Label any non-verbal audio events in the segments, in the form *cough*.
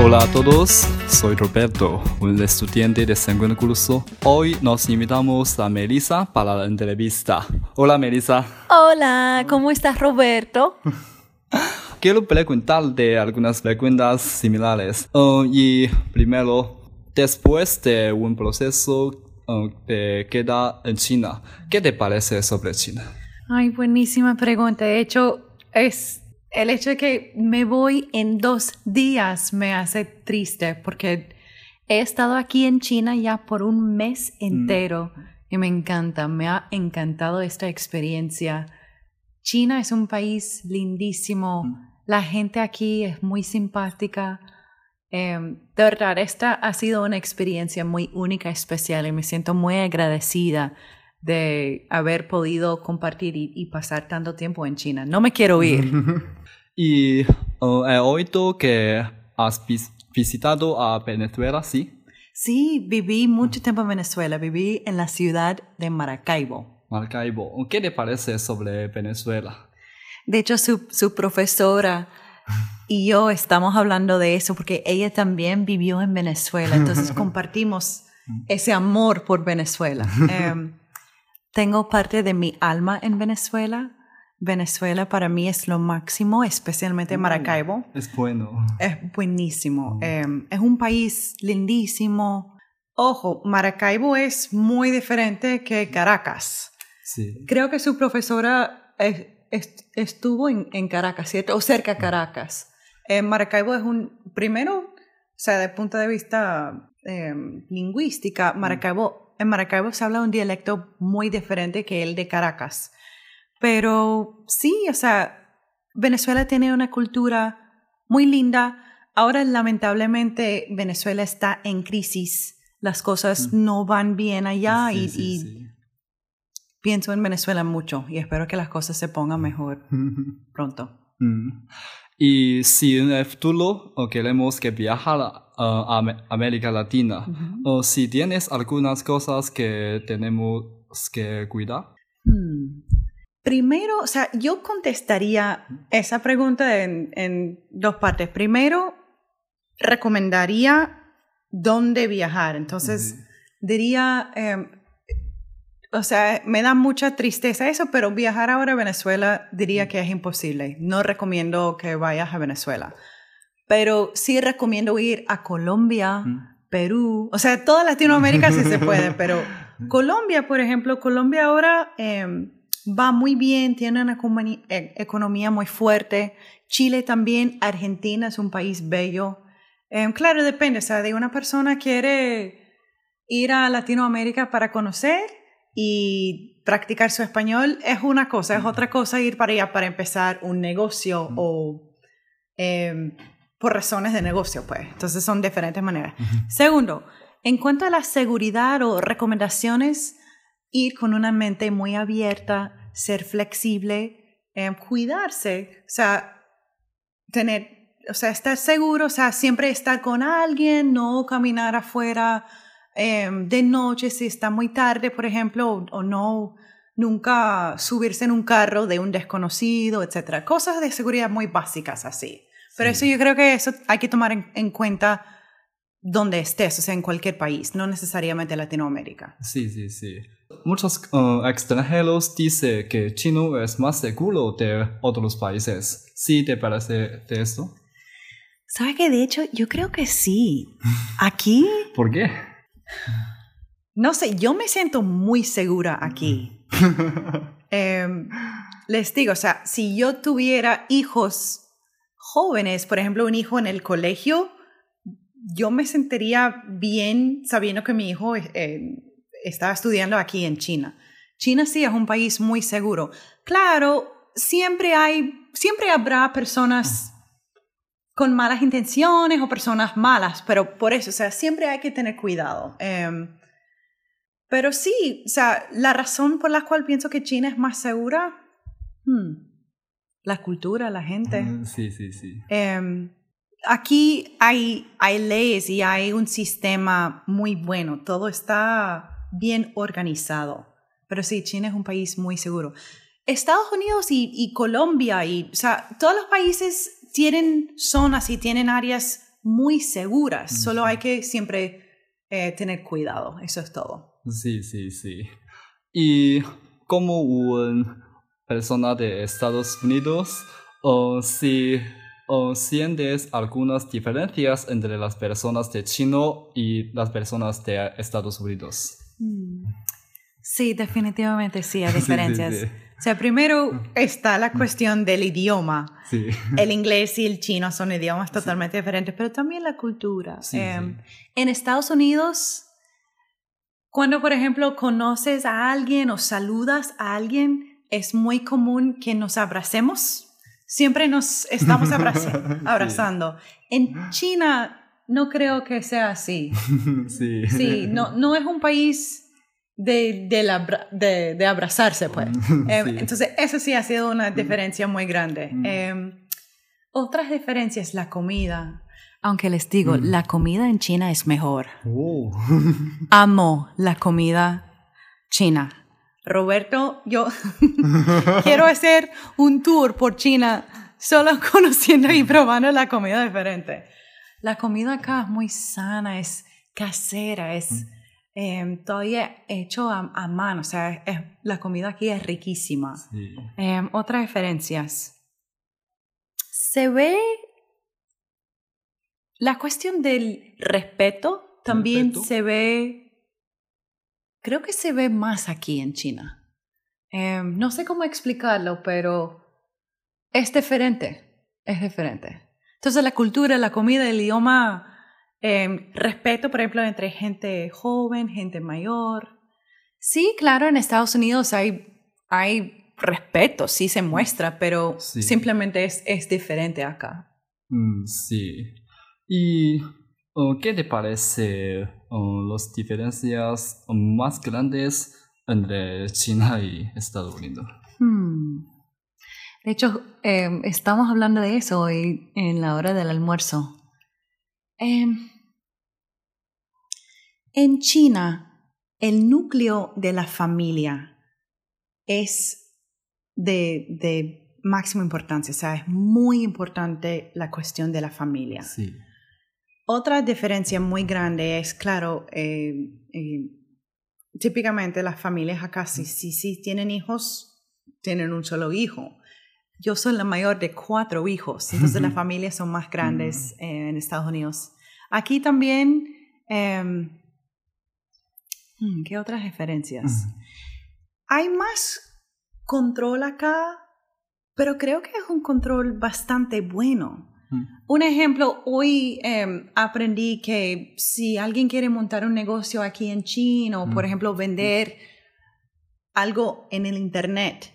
Hola a todos, soy Roberto, un estudiante de segundo curso. Hoy nos invitamos a Melissa para la entrevista. Hola Melissa. Hola, ¿cómo estás Roberto? *laughs* Quiero preguntarte algunas preguntas similares. Uh, y primero, después de un proceso uh, de queda en China, ¿qué te parece sobre China? Ay, buenísima pregunta. De hecho, es el hecho de que me voy en dos días me hace triste porque he estado aquí en China ya por un mes entero y me encanta, me ha encantado esta experiencia. China es un país lindísimo, la gente aquí es muy simpática. Em, de verdad, esta ha sido una experiencia muy única, especial y me siento muy agradecida de haber podido compartir y, pasar tanto tiempo en China. No me quiero ir. *laughs* y uh, he oído que has visitado a Venezuela, ¿sí? Sí, viví mucho tiempo en Venezuela. Viví en la ciudad de Maracaibo. Maracaibo. ¿Qué te parece sobre Venezuela? De hecho, su, su profesora y yo estamos hablando de eso porque ella también vivió en Venezuela. Entonces *laughs* compartimos ese amor por Venezuela. *laughs* Em, tengo parte de mi alma en Venezuela. Venezuela para mí es lo máximo, especialmente Mm. Maracaibo. Es bueno. Es buenísimo. Mm. Em, es un país lindísimo. Ojo, Maracaibo es muy diferente que Caracas. Sí. Creo que su profesora es- est- estuvo en, en Caracas, ¿cierto? O cerca de Caracas. Eh, Maracaibo es un, primero, o sea, el punto de vista eh, lingüística, Maracaibo, en Maracaibo se habla un dialecto muy diferente que el de Caracas. Pero sí, o sea, Venezuela tiene una cultura muy linda. Ahora, lamentablemente, Venezuela está en crisis. Las cosas Mm. no van bien allá Sí, y, sí, y sí. pienso en Venezuela mucho y espero que las cosas se pongan mejor *laughs* pronto. Mm. Y si en el futuro queremos que viajar a, a Am- América Latina, o si tienes algunas cosas que tenemos que cuidar. Hmm. Primero, o sea, yo contestaría esa pregunta en, en dos partes. Primero, recomendaría dónde viajar. Entonces, diría, eh, o sea, me da mucha tristeza eso, pero viajar ahora a Venezuela diría que es imposible. No recomiendo que vayas a Venezuela. Pero sí recomiendo ir a Colombia, Mm. Perú, o sea, toda Latinoamérica sí se puede, *laughs* pero Colombia, por ejemplo, Colombia ahora eh, va muy bien, tiene una eh, economía muy fuerte. Chile también, Argentina es un país bello. Eh, claro, depende, o sea, de una persona quiere ir a Latinoamérica para conocer y practicar su español, es una cosa, es otra cosa ir para allá para empezar un negocio o eh, por razones de negocio, pues. Entonces son diferentes maneras. Segundo, en cuanto a la seguridad o recomendaciones, ir con una mente muy abierta, ser flexible, eh, cuidarse, o sea, tener, o sea, estar seguro, o sea, siempre estar con alguien, no caminar afuera eh, de noche si está muy tarde, por ejemplo, o, o no nunca subirse en un carro de un desconocido, etcétera. Cosas de seguridad muy básicas así. Pero eso Sí. yo creo que eso hay que tomar en, en cuenta donde estés, o sea, en cualquier país, no necesariamente Latinoamérica. Sí, sí, sí. Muchos uh, extranjeros dicen que chino es más seguro de otros países. ¿Sí te parece de esto? ¿Sabe que de hecho yo creo que sí? *laughs* Aquí, ¿Por qué? No sé, yo me siento muy segura aquí. *laughs* Em, les digo, o sea, si yo tuviera hijos jóvenes, por ejemplo, un hijo en el colegio, yo me sentiría bien sabiendo que mi hijo eh, está estudiando aquí en China. China sí es un país muy seguro. Claro, siempre hay, siempre habrá personas con malas intenciones o personas malas, pero por eso, o sea, siempre hay que tener cuidado. Em, pero sí, o sea, la razón por la cual pienso que China es más segura, hmm, la cultura, la gente. Sí, sí, sí. Em, aquí hay, hay leyes y hay un sistema muy bueno, todo está bien organizado. Pero sí, China es un país muy seguro. Estados Unidos y, y Colombia, y, o sea, todos los países tienen zonas y tienen áreas muy seguras, solo hay que siempre eh, tener cuidado, eso es todo. Sí, sí, sí. Y como una persona de Estados Unidos, o si o sientes algunas diferencias entre las personas de China y las personas de Estados Unidos. Mm. Sí, definitivamente sí, hay *laughs* diferencias. O sea, primero está la cuestión del idioma. Sí. *laughs* El inglés y el chino son idiomas totalmente diferentes, pero también la cultura. Em, en Estados Unidos, cuando, por ejemplo, conoces a alguien o saludas a alguien, es muy común que nos abracemos siempre nos estamos *laughs* abrazando. En China no creo que sea así. *laughs* Sí. Sí, no, no es un país de, de, de, abrazarse, pues. *laughs* Em, entonces, eso sí ha sido una diferencia muy grande. Mm. Em, otras diferencias, la comida. Aunque les digo, mm. la comida en China es mejor. Oh. *laughs* Amo la comida china. Roberto, yo *laughs* quiero hacer un tour por China solo conociendo y probando la comida diferente. La comida acá es muy sana, es casera, es eh, todavía hecho a, mano, o sea, la comida aquí es riquísima. Em, otras diferencias. Se ve la cuestión del respeto, también se ve creo que se ve más aquí en China. Em, no sé cómo explicarlo, pero es diferente, es diferente. Entonces la cultura, la comida, el idioma, em, respeto, por ejemplo, entre gente joven, gente mayor. Sí, claro, en Estados Unidos hay, hay respeto, sí se muestra, pero simplemente es, es diferente acá. Mm, sí. ¿Y qué te parece las diferencias más grandes entre China y Estados Unidos. Hmm. De hecho, em, estamos hablando de eso hoy en la hora del almuerzo. Em, en China, el núcleo de la familia es de, de máxima importancia, o sea, es muy importante la cuestión de la familia. Sí. Otra diferencia muy grande es, claro, eh, eh, típicamente las familias acá, si, si, tienen hijos, tienen un solo hijo. Yo soy la mayor de cuatro hijos, entonces las familias son más grandes mm. en Estados Unidos. Aquí también, em, hmm, ¿qué otras diferencias? Hay más control acá, pero creo que es un control bastante bueno. Un ejemplo, hoy em, aprendí que si alguien quiere montar un negocio aquí en China o, por ejemplo, vender algo en el Internet,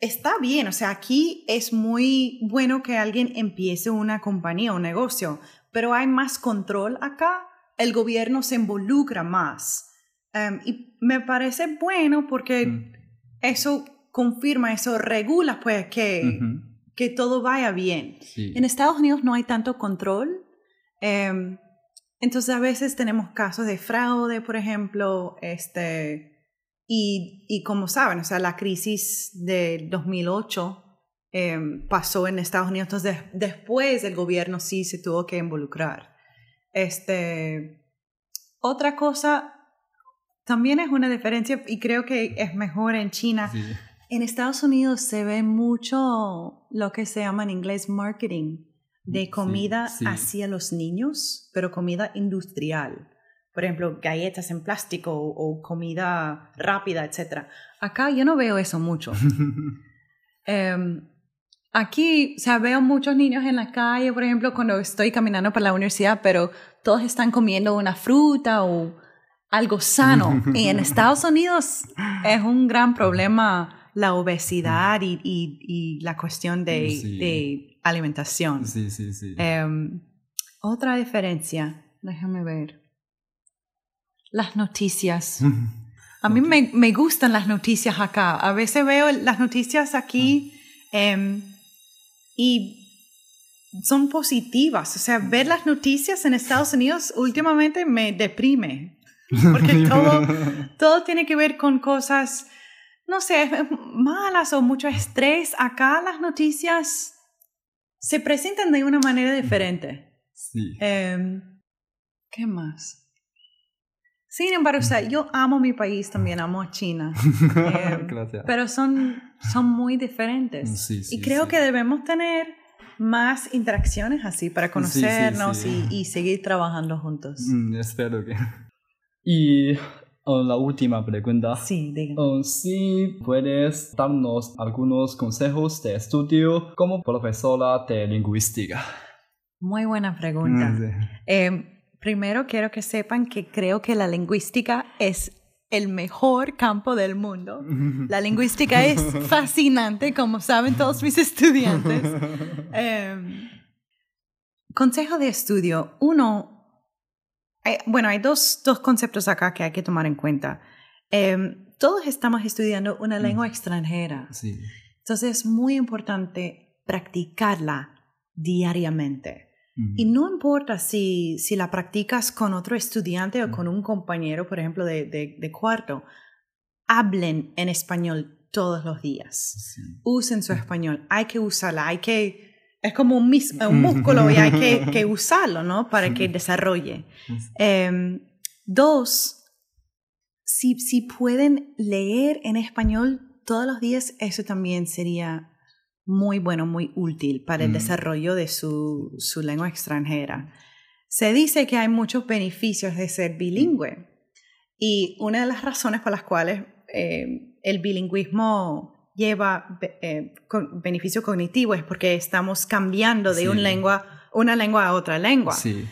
está bien, o sea, aquí es muy bueno que alguien empiece una compañía, un negocio, pero hay más control acá, el gobierno se involucra más. Em, y me parece bueno porque eso confirma, eso regula, pues, que que todo vaya bien. En Estados Unidos no hay tanto control. Em, entonces a veces tenemos casos de fraude, por ejemplo, este, y, y como saben, o sea, la crisis de 2008 em, pasó en Estados Unidos, entonces después el gobierno sí se tuvo que involucrar. Este, otra cosa también es una diferencia y creo que es mejor en China. En Estados Unidos se ve mucho lo que se llama en inglés marketing de comida hacia los niños, pero comida industrial. Por ejemplo, galletas en plástico o, comida rápida, etc. Acá yo no veo eso mucho. *laughs* Em, aquí, o sea, veo muchos niños en la calle, por ejemplo, cuando estoy caminando para la universidad, pero todos están comiendo una fruta o algo sano. y en Estados Unidos es un gran problema la obesidad y, y, la cuestión de, de, alimentación. Sí, sí, sí. Em, otra diferencia, déjame ver. Las noticias. A mí me, me, gustan las noticias acá. A veces veo las noticias aquí em, y son positivas. O sea, ver las noticias en Estados Unidos últimamente me deprime. Porque *laughs* todo, todo tiene que ver con cosas no sé, malas o mucho estrés, acá las noticias se presentan de una manera diferente. Sí. Em, ¿Qué más? Sin embargo, o sea, yo amo mi país también, amo a China. *laughs* Em, Gracias. pero son, son muy diferentes. Mm, Sí, sí, y creo sí. que debemos tener más interacciones así para conocernos sí. Y, y seguir trabajando juntos. Mm, espero que. Y uh, la última pregunta. Sí, dígame. Uh, si puedes darnos algunos consejos de estudio como profesora de lingüística. Muy buena pregunta. Mm, sí. Eh, primero quiero que sepan que creo que la lingüística es el mejor campo del mundo. La *laughs* lingüística es fascinante, como saben todos mis estudiantes. *laughs* Eh, consejo de estudio. Uno, hay- bueno, hay dos, dos conceptos acá que hay que tomar en cuenta. Eh, todos estamos estudiando una lengua extranjera. Sí. Entonces es muy importante practicarla diariamente. Y no importa si, si la practicas con otro estudiante o con un compañero, por ejemplo, de, de, de cuarto, hablen en español todos los días. Sí. Usen su español. Hay que usarla. Hay que... Es como un, mis- un músculo y hay que, que *laughs* usarlo, ¿no? Para que desarrolle. Em, dos, si, si pueden leer en español todos los días, eso también sería muy bueno, muy útil para el Mm. desarrollo de su, su lengua extranjera. Se dice que hay muchos beneficios de ser bilingüe y una de las razones por las cuales eh, el bilingüismo lleva eh, con- beneficio cognitivo es porque estamos cambiando de Sí. un lengua, una lengua a otra lengua Sí.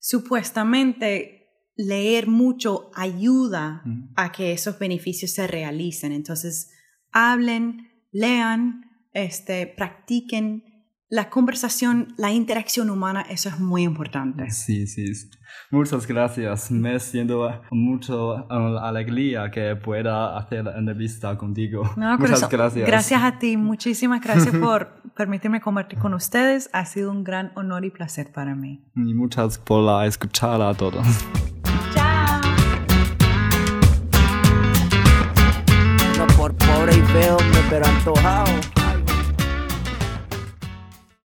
supuestamente leer mucho ayuda Mm. a que esos beneficios se realicen. Entonces, hablen, lean, este, practiquen la conversación, la interacción humana, eso es muy importante. Sí, sí. Muchas gracias. Me siento mucho uh, alegría que pueda hacer la entrevista contigo. No, Muchas gracias. Gracias a ti, muchísimas gracias por *laughs* permitirme compartir con ustedes. Ha sido un gran honor y placer para mí. Y muchas por la escuchar a todos. Chao. No por pobre y feo, pero antojado.